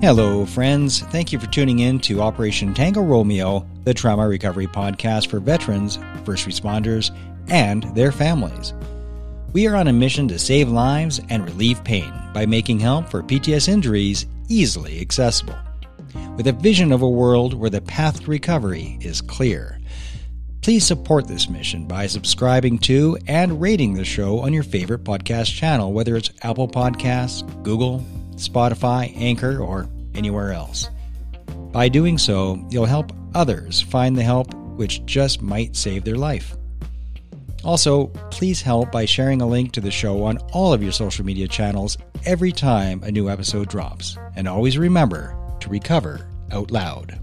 Hello, friends. Thank you for tuning in to Operation Tango Romeo, the trauma recovery podcast for veterans, first responders, and their families. We are on a mission to save lives and relieve pain by making help for PTS injuries easily accessible, with a vision of a world where the path to recovery is clear. Please support this mission by subscribing to and rating the show on your favorite podcast channel, whether it's Apple Podcasts, Google, Spotify, Anchor, or anywhere else. By doing so, you'll help others find the help which just might save their life. Also, please help by sharing a link to the show on all of your social media channels every time a new episode drops. And always remember to recover out loud.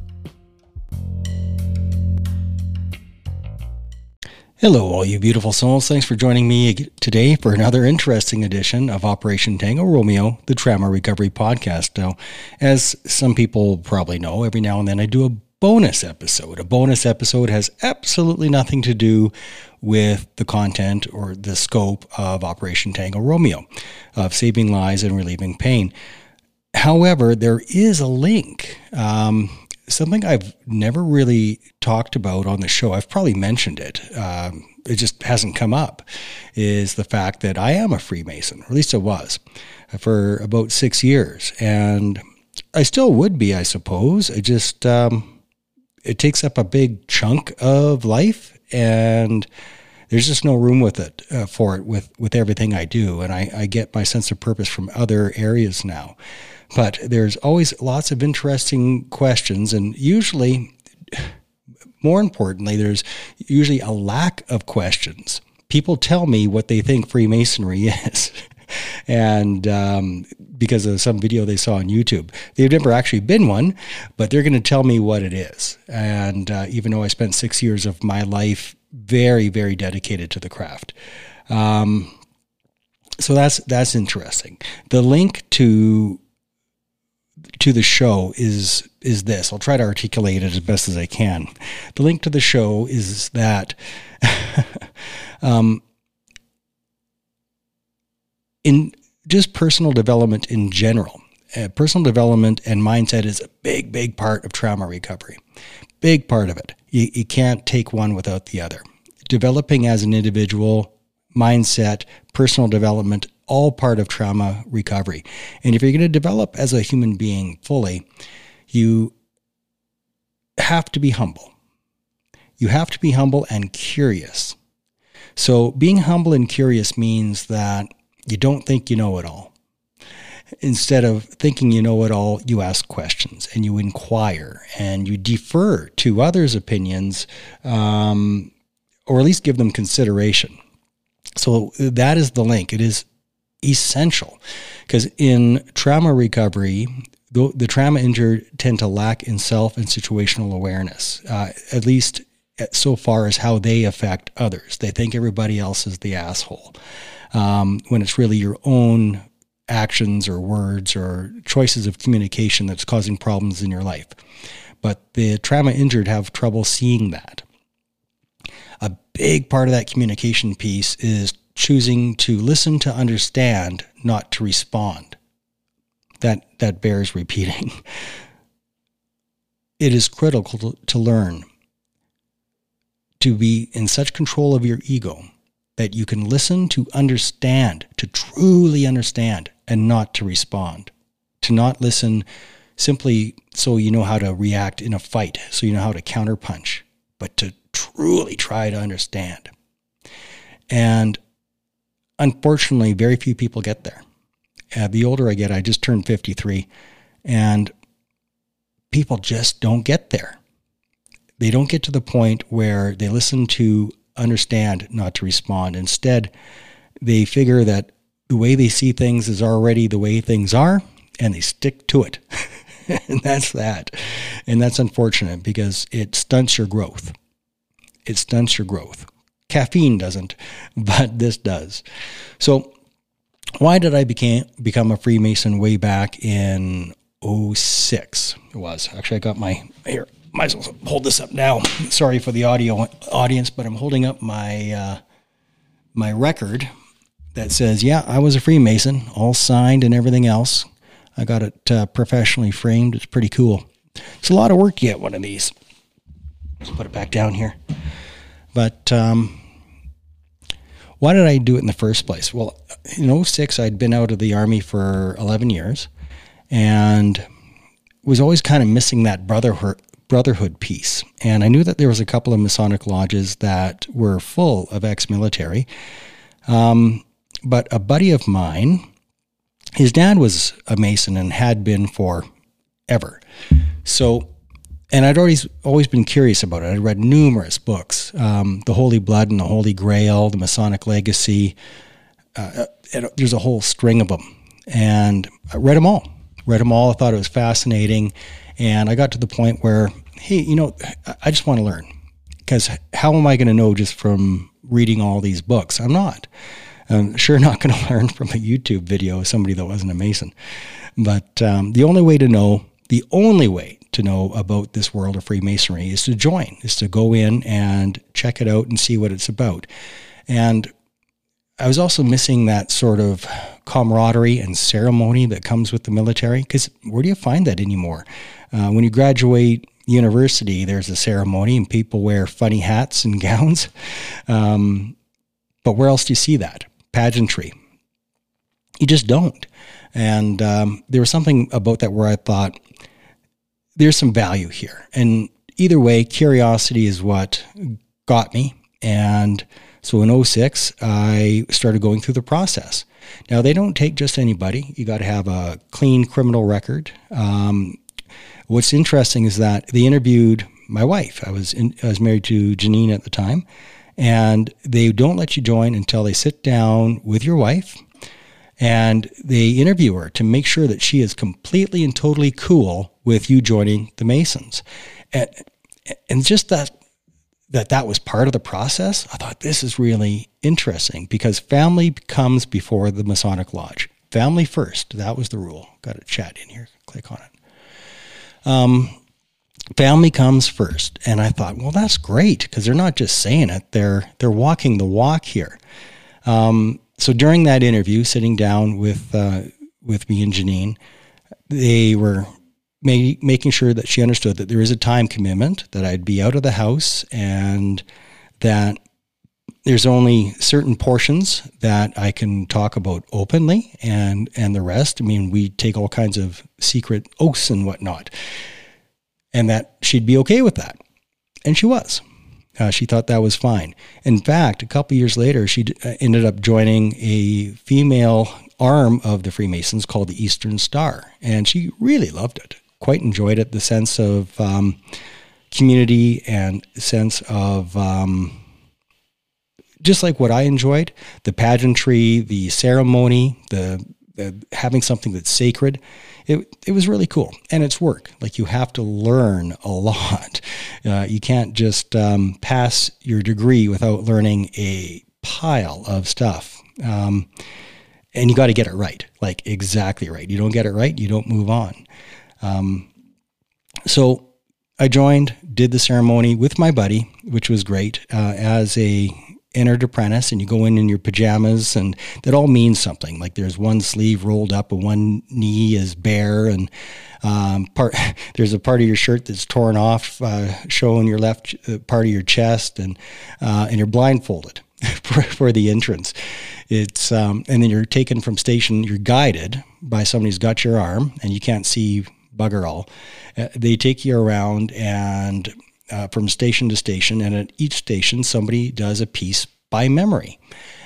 Hello, all you beautiful souls. Thanks for joining me today for another interesting edition of Operation Tango Romeo, the Trauma Recovery Podcast. Now, as some people probably know, every now and then I do a bonus episode. A bonus episode has absolutely nothing to do with the content or the scope of Operation Tango Romeo, of saving lives and relieving pain. However, there is a link. Um, something I've never really talked about on the show. I've probably mentioned it. Um, it just hasn't come up. Is the fact that I am a Freemason, or at least I was, for about six years, and I still would be, I suppose. It just um, it takes up a big chunk of life, and there's just no room with it uh, for it with with everything I do, and I, I get my sense of purpose from other areas now. But there's always lots of interesting questions, and usually, more importantly, there's usually a lack of questions. People tell me what they think Freemasonry is. and um, because of some video they saw on YouTube. They've never actually been one, but they're going to tell me what it is. And uh, even though I spent six years of my life very, very dedicated to the craft. Um, so that's that's interesting. The link to to the show is is this. I'll try to articulate it as best as I can. The link to the show is that um, in just personal development in general, uh, personal development and mindset is a big, big part of trauma recovery. Big part of it. You, you can't take one without the other. Developing as an individual, mindset, personal development, all part of trauma recovery. And if you're going to develop as a human being fully, you have to be humble. You have to be humble and curious. So, being humble and curious means that you don't think you know it all. Instead of thinking you know it all, you ask questions and you inquire and you defer to others' opinions um, or at least give them consideration. So, that is the link. It is essential because in trauma recovery, the, the, trauma injured tend to lack in self and situational awareness, uh, at least so far as how they affect others. They think everybody else is the asshole um, when it's really your own actions or words or choices of communication that's causing problems in your life. But the trauma injured have trouble seeing that. A big part of that communication piece is choosing to listen to understand, not to respond. That, that bears repeating. It is critical to learn to be in such control of your ego that you can listen to understand, to truly understand, and not to respond. To not listen simply so you know how to react in a fight, so you know how to counterpunch, but to truly try to understand. And unfortunately, very few people get there. Uh, the older I get, I just turned 53, and people just don't get there. They don't get to the point where they listen to understand, not to respond. Instead, they figure that the way they see things is already the way things are, and they stick to it. and that's that. And that's unfortunate because it stunts your growth. It stunts your growth. Caffeine doesn't, but this does. So, why did I became, become a Freemason way back in 06? It was. Actually, I got my, here, might as well hold this up now. Sorry for the audio audience, but I'm holding up my, uh, my record that says, yeah, I was a Freemason, all signed and everything else. I got it uh, professionally framed. It's pretty cool. It's a lot of work to get one of these. Let's put it back down here. But um, why did I do it in the first place? Well, in 06, I'd been out of the Army for 11 years and was always kind of missing that brotherhood, brotherhood piece. And I knew that there was a couple of Masonic lodges that were full of ex-military. Um, but a buddy of mine, his dad was a Mason and had been for ever. So, and I'd always always been curious about it. I'd read numerous books, um, the Holy Blood and the Holy Grail, the Masonic Legacy. Uh, there's a whole string of them, and I read them all. Read them all. I thought it was fascinating, and I got to the point where, hey, you know, I just want to learn because how am I going to know just from reading all these books? I'm not. I'm sure not going to learn from a YouTube video of somebody that wasn't a Mason. But um, the only way to know, the only way to know about this world of Freemasonry is to join, is to go in and check it out and see what it's about. And I was also missing that sort of camaraderie and ceremony that comes with the military because where do you find that anymore? Uh, when you graduate university, there's a ceremony and people wear funny hats and gowns. Um, but where else do you see that? Pageantry. You just don't. And um, there was something about that where I thought, there's some value here. And either way, curiosity is what got me. And so in 06, I started going through the process. Now, they don't take just anybody. You got to have a clean criminal record. Um, what's interesting is that they interviewed my wife. I was in, I was married to Janine at the time, and they don't let you join until they sit down with your wife and they interview her to make sure that she is completely and totally cool with you joining the Masons. And, and just that that that was part of the process, I thought this is really interesting because family comes before the Masonic Lodge. Family first. That was the rule. Got a chat in here. Click on it. Um, family comes first, and I thought, well, that's great because they're not just saying it; they're they're walking the walk here. Um, so during that interview, sitting down with uh, with me and Janine, they were ma- making sure that she understood that there is a time commitment, that I'd be out of the house, and that there's only certain portions that I can talk about openly, and and the rest, I mean, we take all kinds of secret oaths and whatnot, and that she'd be okay with that, and she was. Uh, she thought that was fine. In fact, a couple years later, she d- uh, ended up joining a female arm of the Freemasons called the Eastern Star, and she really loved it quite enjoyed it. The sense of um, community and sense of um, just like what I enjoyed the pageantry, the ceremony, the, the having something that's sacred. It, it was really cool. And it's work. Like you have to learn a lot. Uh, you can't just um, pass your degree without learning a pile of stuff. Um, and you got to get it right. Like exactly right. You don't get it right you don't move on. Um, so I joined, did the ceremony with my buddy, which was great, uh, as a entered apprentice and you go in in your pajamas and that all means something like there's one sleeve rolled up and one knee is bare and um, part there's a part of your shirt that's torn off uh, showing your left uh, part of your chest and uh, and you're blindfolded for, for the entrance it's um, and then you're taken from station you're guided by somebody who's got your arm and you can't see bugger all. Uh, they take you around and uh, from station to station, and at each station, somebody does a piece by memory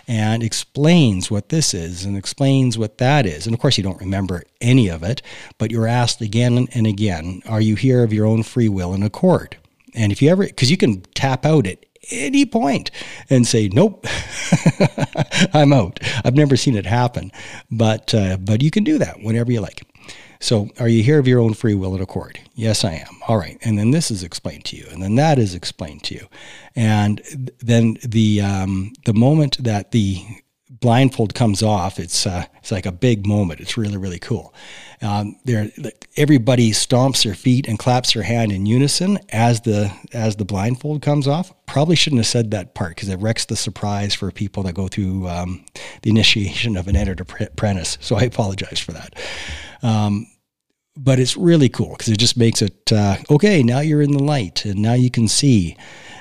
and explains what this is and explains what that is. And of course, you don't remember any of it, but you're asked again and again, are you here of your own free will and accord? And if you ever, because you can tap out at any point and say, nope, I'm out. I've never seen it happen, but, uh, but you can do that whenever you like. So, are you here of your own free will and accord? Yes, I am. All right. And then this is explained to you, and then that is explained to you, and then the um, the moment that the blindfold comes off, it's uh, it's like a big moment. It's really really cool. Um, there, everybody stomps their feet and claps their hand in unison as the as the blindfold comes off. Probably shouldn't have said that part because it wrecks the surprise for people that go through um, the initiation of an entered apprentice. So I apologize for that. Um, but it's really cool because it just makes it uh, okay. Now you're in the light, and now you can see.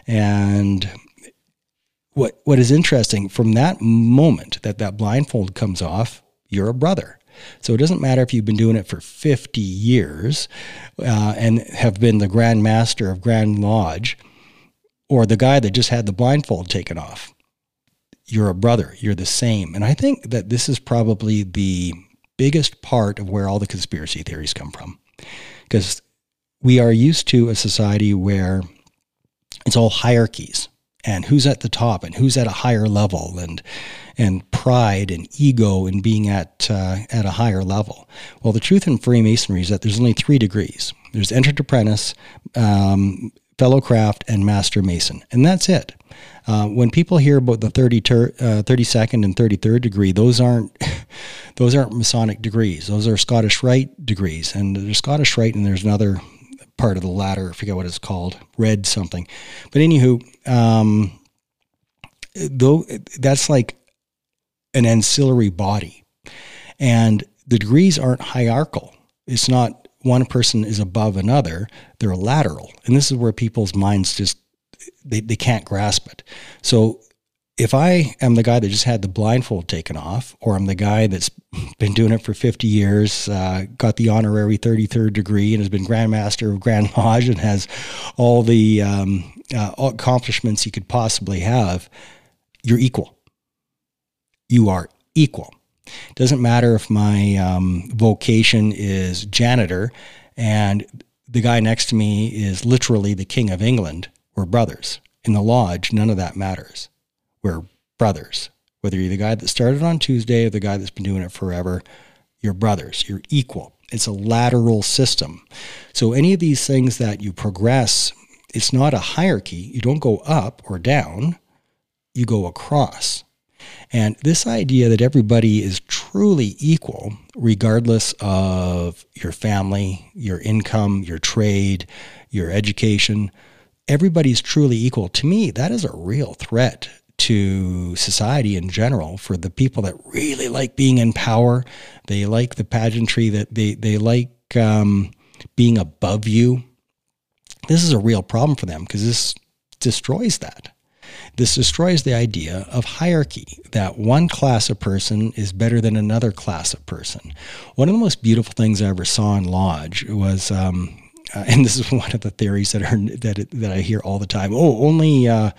And what what is interesting from that moment that that blindfold comes off, you're a brother. So it doesn't matter if you've been doing it for 50 years uh, and have been the Grand Master of Grand Lodge, or the guy that just had the blindfold taken off. You're a brother. You're the same. And I think that this is probably the biggest part of where all the conspiracy theories come from. Because we are used to a society where it's all hierarchies and who's at the top and who's at a higher level and and pride and ego and being at uh, at a higher level. Well, the truth in Freemasonry is that there's only three degrees. There's entered apprentice, um, fellow craft, and master mason, and that's it. Uh, when people hear about the 30 ter- uh, 32nd and 33rd degree, those aren't those aren't Masonic degrees. Those are Scottish Rite degrees, and there's Scottish Rite, and there's another part of the ladder. I forget what it's called, red something. But anywho, um, though that's like an ancillary body, and the degrees aren't hierarchical. It's not one person is above another; they're lateral, and this is where people's minds just they, they can't grasp it. So if I am the guy that just had the blindfold taken off, or I'm the guy that's been doing it for 50 years, uh, got the honorary 33rd degree, and has been Grand Master of Grand Lodge and has all the um, uh, accomplishments you could possibly have, you're equal. You are equal. Doesn't matter if my um, vocation is janitor and the guy next to me is literally the King of England we're brothers. In the lodge, none of that matters. We're brothers. Whether you're the guy that started on Tuesday or the guy that's been doing it forever, you're brothers. You're equal. It's a lateral system. So any of these things that you progress, it's not a hierarchy. You don't go up or down, you go across. And this idea that everybody is truly equal, regardless of your family, your income, your trade, your education, everybody's truly equal, to me, that is a real threat to society in general for the people that really like being in power. They like the pageantry, that they, they like um, being above you. This is a real problem for them because this destroys that. This destroys the idea of hierarchy, that one class of person is better than another class of person. One of the most beautiful things I ever saw in Lodge was um, uh, and this is one of the theories that are that that I hear all the time. Oh, only uh,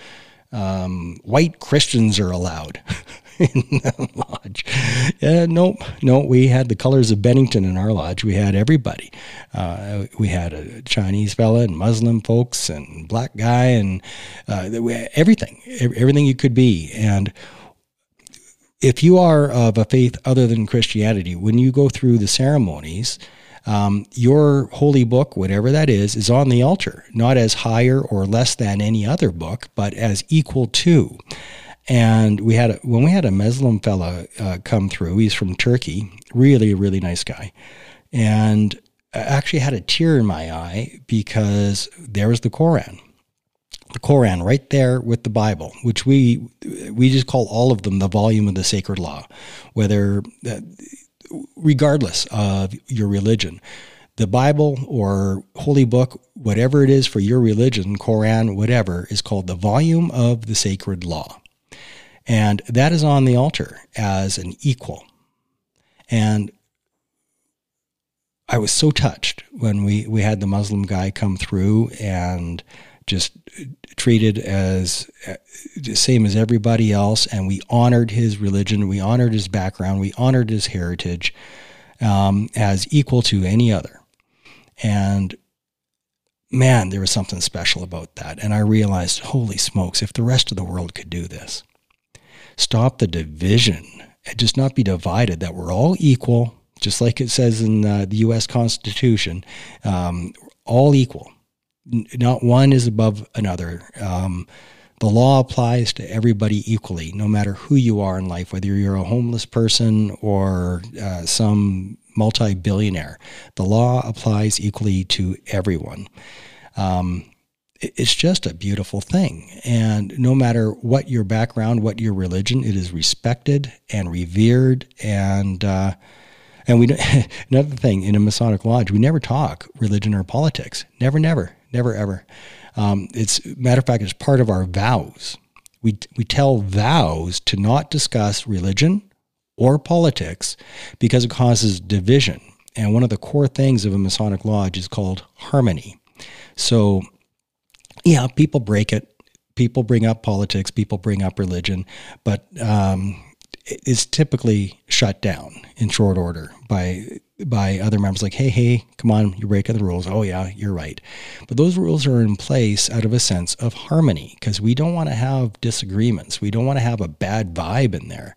um, white Christians are allowed in the lodge. Uh, nope, no. We had the colors of Benetton in our lodge. We had everybody. Uh, we had a Chinese fella and Muslim folks and black guy and uh, everything, everything you could be. And if you are of a faith other than Christianity, when you go through the ceremonies um, your holy book, whatever that is, is on the altar, not as higher or less than any other book, but as equal to. And we had a, when we had a Muslim fella uh, come through. He's from Turkey, really, really nice guy, and I actually had a tear in my eye because there was the Koran the Koran right there with the Bible, which we we just call all of them the volume of the sacred law, whether uh, regardless of your religion. The Bible or holy book, whatever it is for your religion, Koran, whatever, is called the volume of the sacred law. And that is on the altar as an equal. And I was so touched when we, we had the Muslim guy come through and just treated as the uh, same as everybody else, and we honored his religion, we honored his background, we honored his heritage um, as equal to any other. And man, there was something special about that. And I realized, holy smokes, if the rest of the world could do this, stop the division and just not be divided, that we're all equal, just like it says in uh, the U.S. Constitution, um, all equal not one is above another. Um, the law applies to everybody equally, no matter who you are in life, whether you're a homeless person or uh, some multi billionaire. The law applies equally to everyone. Um, it's just a beautiful thing. And no matter what your background, what your religion, it is respected and revered. And uh, And we another thing in a Masonic lodge, we never talk religion or politics. Never, never, never, ever. Um, it's matter of fact, it's part of our vows. We we tell vows to not discuss religion or politics because it causes division. And one of the core things of a Masonic lodge is called harmony. So, yeah, people break it. People bring up politics. People bring up religion, but um, it's typically shut down in short order by by other members like hey hey come on you're breaking the rules oh yeah you're right but those rules are in place out of a sense of harmony because we don't want to have disagreements we don't want to have a bad vibe in there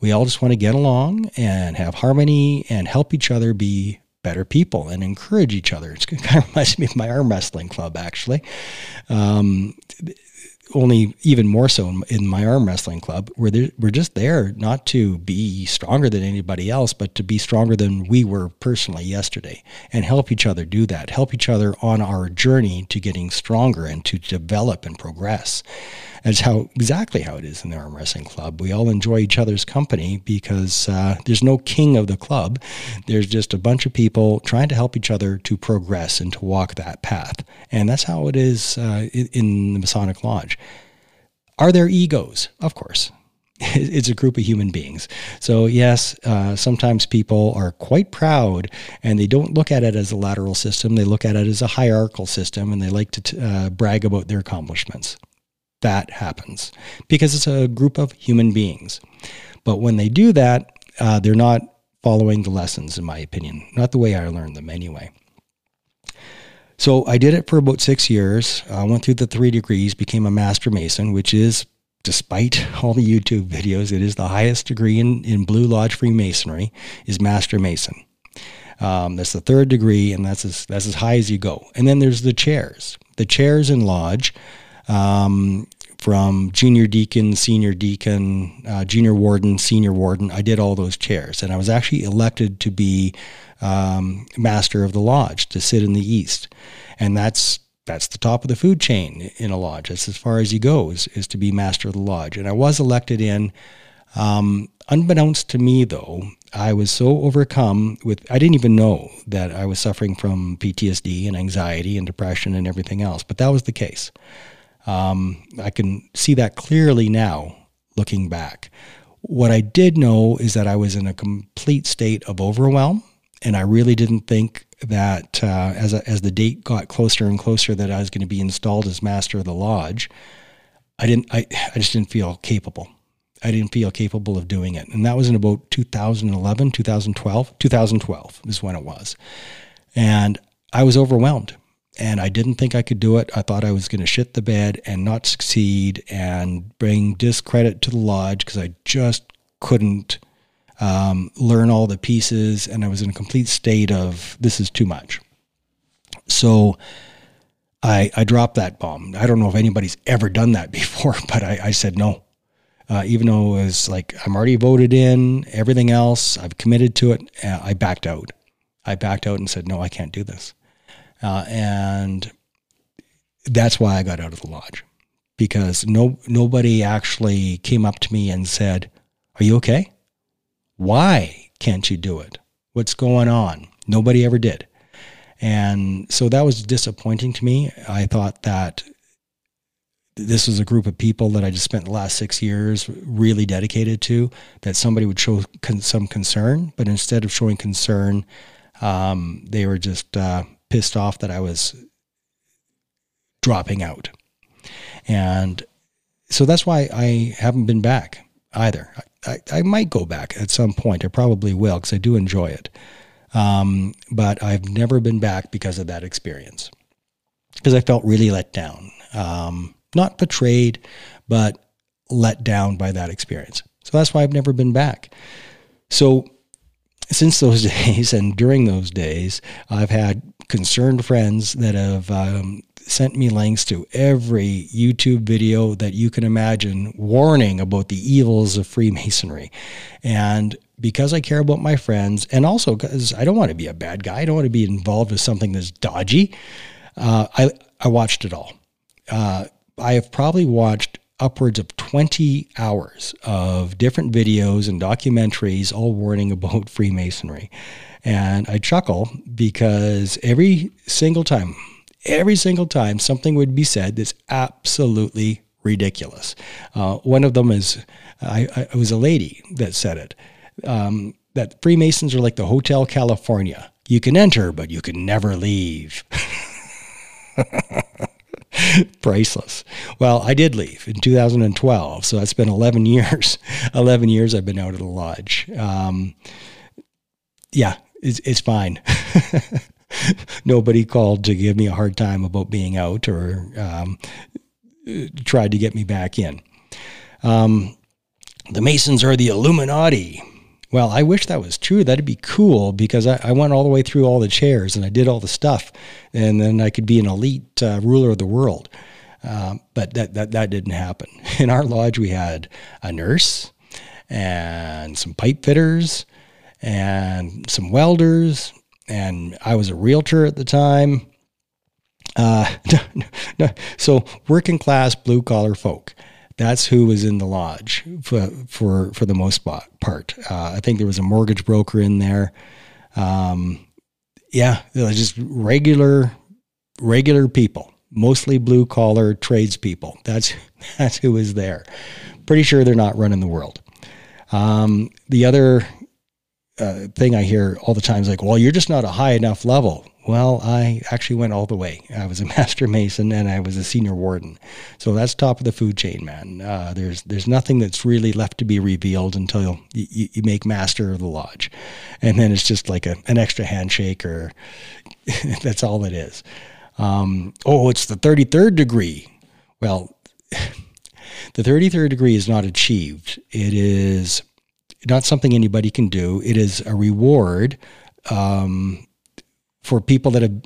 we all just want to get along and have harmony and help each other be better people and encourage each other. It kind of reminds me of my arm wrestling club, actually. Um, only even more so in, in my arm wrestling club, where we're just there not to be stronger than anybody else, but to be stronger than we were personally yesterday and help each other do that, help each other on our journey to getting stronger and to develop and progress. That's how exactly how it is in the arm wrestling club. We all enjoy each other's company because uh, there's no king of the club. There's just a bunch of people trying to help each other to progress and to walk that path. And that's how it is uh, in the Masonic Lodge. Are there egos? Of course. It's a group of human beings. So, yes, uh, sometimes people are quite proud and they don't look at it as a lateral system. They look at it as a hierarchical system and they like to t- uh, brag about their accomplishments that happens because it's a group of human beings. But when they do that, uh, they're not following the lessons, in my opinion, not the way I learned them anyway. So I did it for about six years. I went through the three degrees, became a master mason, which is, despite all the YouTube videos, it is the highest degree in, in Blue Lodge Freemasonry, is master mason. Um, that's the third degree, and that's as, that's as high as you go. And then there's the chairs. The chairs in lodge um, from junior deacon, senior deacon, uh, junior warden, senior warden. I did all those chairs, and I was actually elected to be um, master of the lodge to sit in the east, and that's that's the top of the food chain in a lodge. That's as far as you go is, is to be master of the lodge. And I was elected in. Um, unbeknownst to me, though, I was so overcome with, I didn't even know that I was suffering from PTSD and anxiety and depression and everything else, but that was the case. Um, I can see that clearly now looking back. What I did know is that I was in a complete state of overwhelm, and I really didn't think that uh, as, a, as the date got closer and closer that I was going to be installed as master of the lodge, I didn't. I, I just didn't feel capable. I didn't feel capable of doing it, and that was in about 2011, 2012, 2012 is when it was, and I was overwhelmed and I didn't think I could do it. I thought I was going to shit the bed and not succeed and bring discredit to the lodge because I just couldn't um, learn all the pieces, and I was in a complete state of this is too much. So I, I dropped that bomb. I don't know if anybody's ever done that before, but I, I said no. Uh, even though it was like I'm already voted in, everything else, I've committed to it. Uh, I backed out. I backed out and said, no, I can't do this. Uh, and that's why I got out of the lodge because no nobody actually came up to me and said, "Are you okay? Why can't you do it? What's going on?" Nobody ever did. And so that was disappointing to me. I thought that this was a group of people that I just spent the last six years really dedicated to, that somebody would show con- some concern, but instead of showing concern, um, they were just uh, pissed off that I was dropping out. And so that's why I haven't been back either. I, I might go back at some point. I probably will because I do enjoy it. Um, but I've never been back because of that experience because I felt really let down. Um, not betrayed, but let down by that experience. So that's why I've never been back. So since those days and during those days, I've had concerned friends that have um, sent me links to every YouTube video that you can imagine warning about the evils of Freemasonry. And because I care about my friends, and also because I don't want to be a bad guy, I don't want to be involved with something that's dodgy, uh, I, I watched it all. Uh, I have probably watched upwards of 20 hours of different videos and documentaries, all warning about Freemasonry. And I chuckle because every single time, every single time something would be said that's absolutely ridiculous. Uh, one of them is, I, I, was a lady that said it, um, that Freemasons are like the Hotel California. You can enter, but you can never leave. Priceless. Well, I did leave in 2012, so that's been 11 years. 11 years I've been out of the lodge. Um, yeah, it's, it's fine. Nobody called to give me a hard time about being out or um, tried to get me back in. Um, the Masons are the Illuminati. Well, I wish that was true. That'd be cool because I, I, went all the way through all the chairs and I did all the stuff, and then I could be an elite uh, ruler of the world. Uh, but that, that that didn't happen. In our lodge, we had a nurse and some pipe fitters and some welders, and I was a realtor at the time. Uh, so working class blue collar folk. That's who was in the lodge for for, for the most part. Uh, I think there was a mortgage broker in there. Um, yeah, just regular regular people, mostly blue collar tradespeople. That's that's who was there. Pretty sure they're not running the world. Um, the other uh, thing I hear all the time is like, well, you're just not a high enough level. Well, I actually went all the way. I was a master mason and I was a senior warden, so that's top of the food chain, man. Uh, there's there's nothing that's really left to be revealed until you, you make master of the lodge, and then it's just like a, an extra handshake, or that's all it is. Um, oh, it's the 33rd degree. Well, the 33rd degree is not achieved. It is not something anybody can do. It is a reward um, for people that have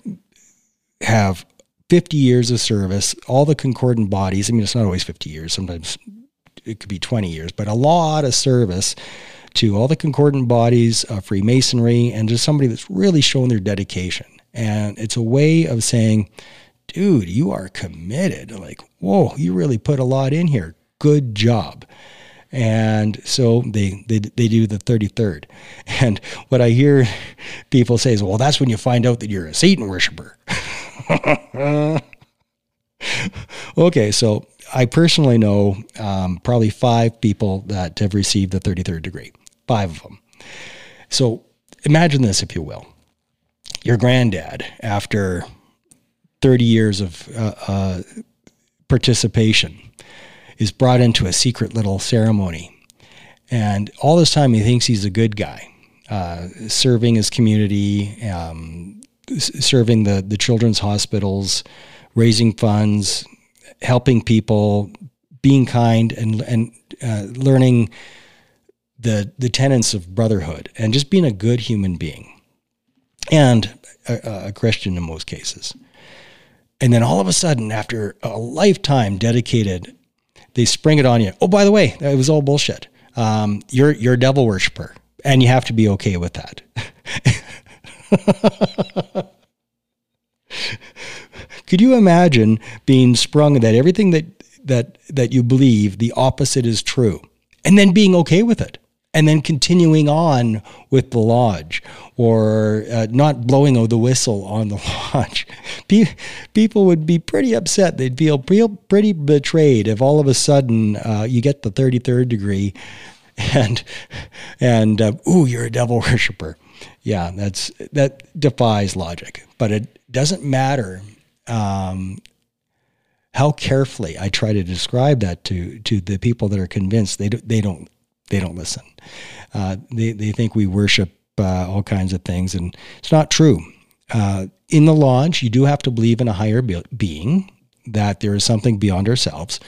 have 50 years of service, all the concordant bodies. I mean, it's not always 50 years. Sometimes it could be 20 years, but a lot of service to all the concordant bodies of Freemasonry and just somebody that's really shown their dedication. And it's a way of saying, dude, you are committed. Like, whoa, you really put a lot in here. Good job and so they, they they do the 33rd and what i hear people say is well that's when you find out that you're a satan worshiper. Okay so i personally know um, probably five people that have received the 33rd degree. Five of them so imagine this if you will. Your granddad after 30 years of uh, uh, participation is brought into a secret little ceremony. And all this time, he thinks he's a good guy, uh, serving his community, um, serving the, the children's hospitals, raising funds, helping people, being kind, and, and uh, learning the, the tenets of brotherhood and just being a good human being and a, a Christian in most cases. And then all of a sudden, after a lifetime dedicated they spring it on you. Oh, by the way, it was all bullshit. Um, you're you're a devil worshiper, and you have to be okay with that. Could you imagine being sprung that everything that that that you believe the opposite is true, and then being okay with it? And then continuing on with the lodge or uh, not blowing the whistle on the lodge. People would be pretty upset. They'd feel pretty betrayed if all of a sudden uh, you get the 33rd degree and and uh, ooh you're a devil worshiper. Yeah, that's that defies logic. But it doesn't matter um, how carefully I try to describe that to to the people that are convinced they do, they don't they don't listen. Uh, they, they think we worship uh, all kinds of things, and it's not true. Uh, in the lodge, you do have to believe in a higher be- being, that there is something beyond ourselves,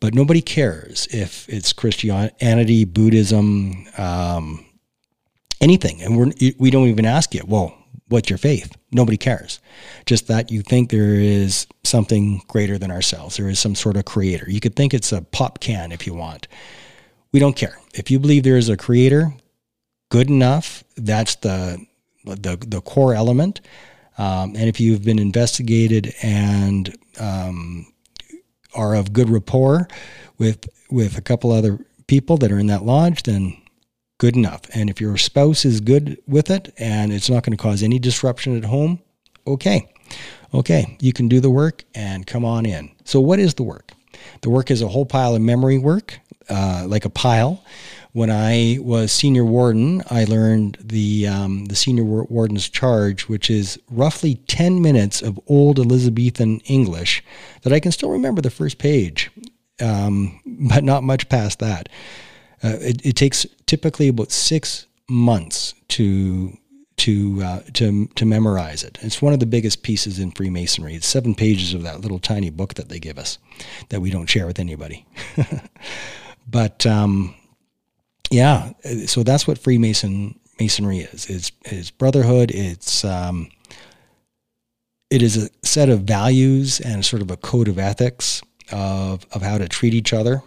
but nobody cares if it's Christianity, Buddhism, um, anything. And we're, we don't even ask you, well, what's your faith? Nobody cares. Just that you think there is something greater than ourselves. There is some sort of creator. You could think it's a pop can if you want. We don't care. If you believe there is a creator, good enough. That's the the, the core element. Um, and if you've been investigated and um, are of good rapport with with a couple other people that are in that lodge, then good enough. And if your spouse is good with it and it's not going to cause any disruption at home, okay. Okay, you can do the work and come on in. So, what is the work? The work is a whole pile of memory work, uh, like a pile. When I was senior warden, I learned the um, the senior warden's charge, which is roughly ten minutes of old Elizabethan English that I can still remember the first page, um, but not much past that. Uh, it, it, takes typically about six months to to uh, to to memorize it. It's one of the biggest pieces in Freemasonry. It's seven pages of that little tiny book that they give us that we don't share with anybody. but um, yeah, so that's what Freemason Masonry is. It's, it's brotherhood. It's um, it is a set of values and sort of a code of ethics of of how to treat each other.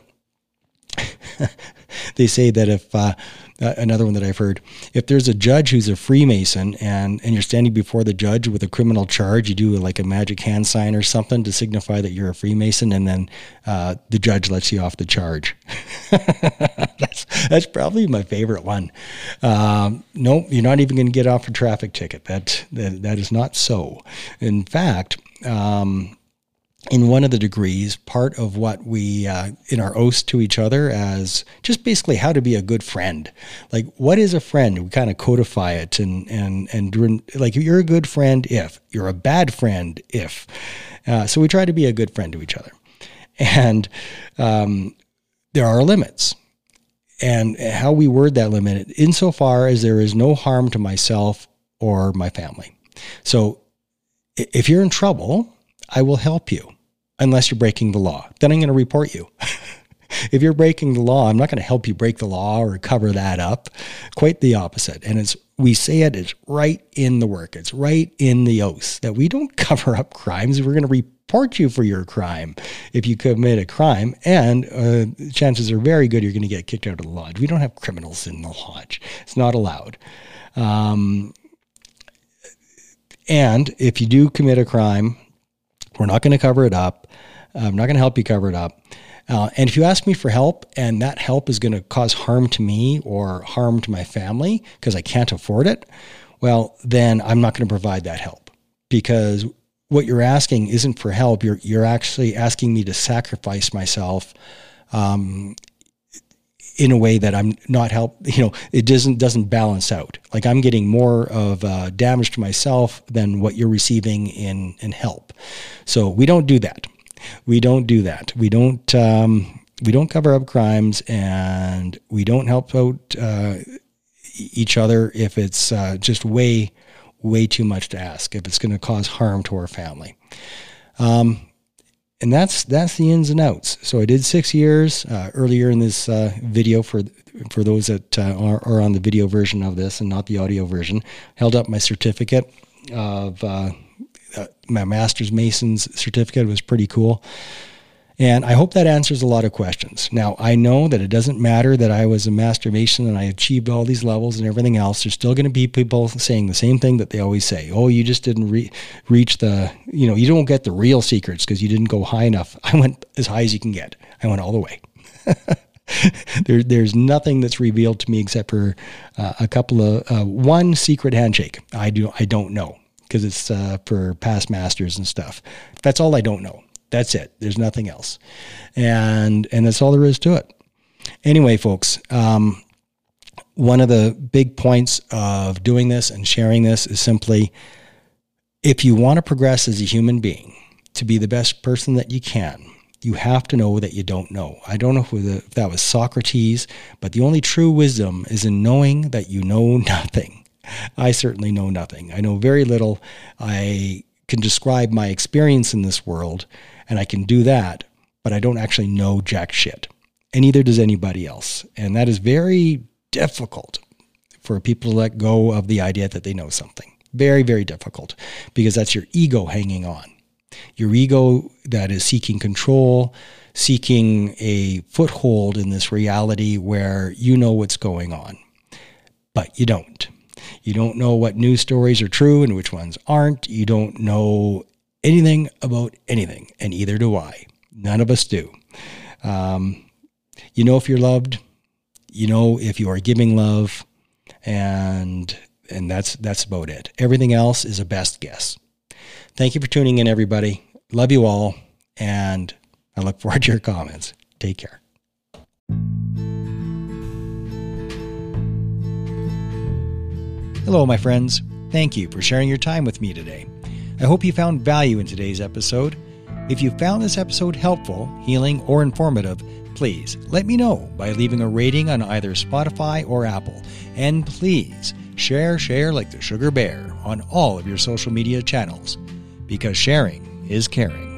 they say that if uh, uh, another one that I've heard. If there's a judge who's a Freemason and, and you're standing before the judge with a criminal charge, you do like a magic hand sign or something to signify that you're a Freemason, and then uh, the judge lets you off the charge. that's that's probably my favorite one. Um, no, you're not even going to get off a traffic ticket. That, that that is not so. In fact. Um, in one of the degrees, part of what we, uh, in our oaths to each other, as just basically how to be a good friend. Like, what is a friend? We kind of codify it and, and, and like, you're a good friend if, you're a bad friend if. Uh, so we try to be a good friend to each other. And um, there are limits. And how we word that limit, insofar as there is no harm to myself or my family. So if you're in trouble, I will help you unless you're breaking the law. Then I'm going to report you. if you're breaking the law, I'm not going to help you break the law or cover that up. Quite the opposite. And it's we say it is right in the work. It's right in the oath that we don't cover up crimes. We're going to report you for your crime if you commit a crime, and uh, chances are very good you're going to get kicked out of the lodge. We don't have criminals in the lodge. It's not allowed. Um, and if you do commit a crime, we're not going to cover it up. I'm not going to help you cover it up. Uh, and if you ask me for help and that help is going to cause harm to me or harm to my family because I can't afford it, well, then I'm not going to provide that help because what you're asking isn't for help. You're, you're actually asking me to sacrifice myself um, in a way that I'm not help. You know, it doesn't doesn't balance out. Like I'm getting more of uh, damage to myself than what you're receiving in in help. So we don't do that. We don't do that. We don't. Um, we don't cover up crimes, and we don't help out uh, each other if it's uh, just way, way too much to ask. If it's going to cause harm to our family. Um, and that's that's the ins and outs. So I did six years uh, earlier in this uh, video for for those that uh, are, are, on the video version of this and not the audio version. Held up my certificate of uh, uh, my master's mason's certificate. Was pretty cool. And I hope that answers a lot of questions. Now, I know that it doesn't matter that I was a master mason and I achieved all these levels and everything else. There's still going to be people saying the same thing that they always say. Oh, you just didn't re- reach the, you know, you don't get the real secrets because you didn't go high enough. I went as high as you can get. I went all the way. there, there's nothing that's revealed to me except for uh, a couple of uh, one secret handshake. I do I don't know because it's uh, for past masters and stuff. That's all I don't know. That's it. There's nothing else. And and that's all there is to it. Anyway, folks, um, one of the big points of doing this and sharing this is simply if you want to progress as a human being to be the best person that you can, you have to know that you don't know. I don't know if that was Socrates, but the only true wisdom is in knowing that you know nothing. I certainly know nothing. I know very little. I can describe my experience in this world and I can do that, but I don't actually know jack shit. And neither does anybody else. And that is very difficult for people to let go of the idea that they know something. Very, very difficult because that's your ego hanging on. Your ego that is seeking control, seeking a foothold in this reality where you know what's going on, but you don't. You don't know what news stories are true and which ones aren't. You don't know anything about anything, and either do I. None of us do. Um, you know if you're loved. You know if you are giving love, and and that's that's about it. Everything else is a best guess. Thank you for tuning in, everybody. Love you all, and I look forward to your comments. Take care. Hello, my friends. Thank you for sharing your time with me today. I hope you found value in today's episode. If you found this episode helpful, healing, or informative, please let me know by leaving a rating on either Spotify or Apple. And please share, share like the sugar bear on all of your social media channels because sharing is caring.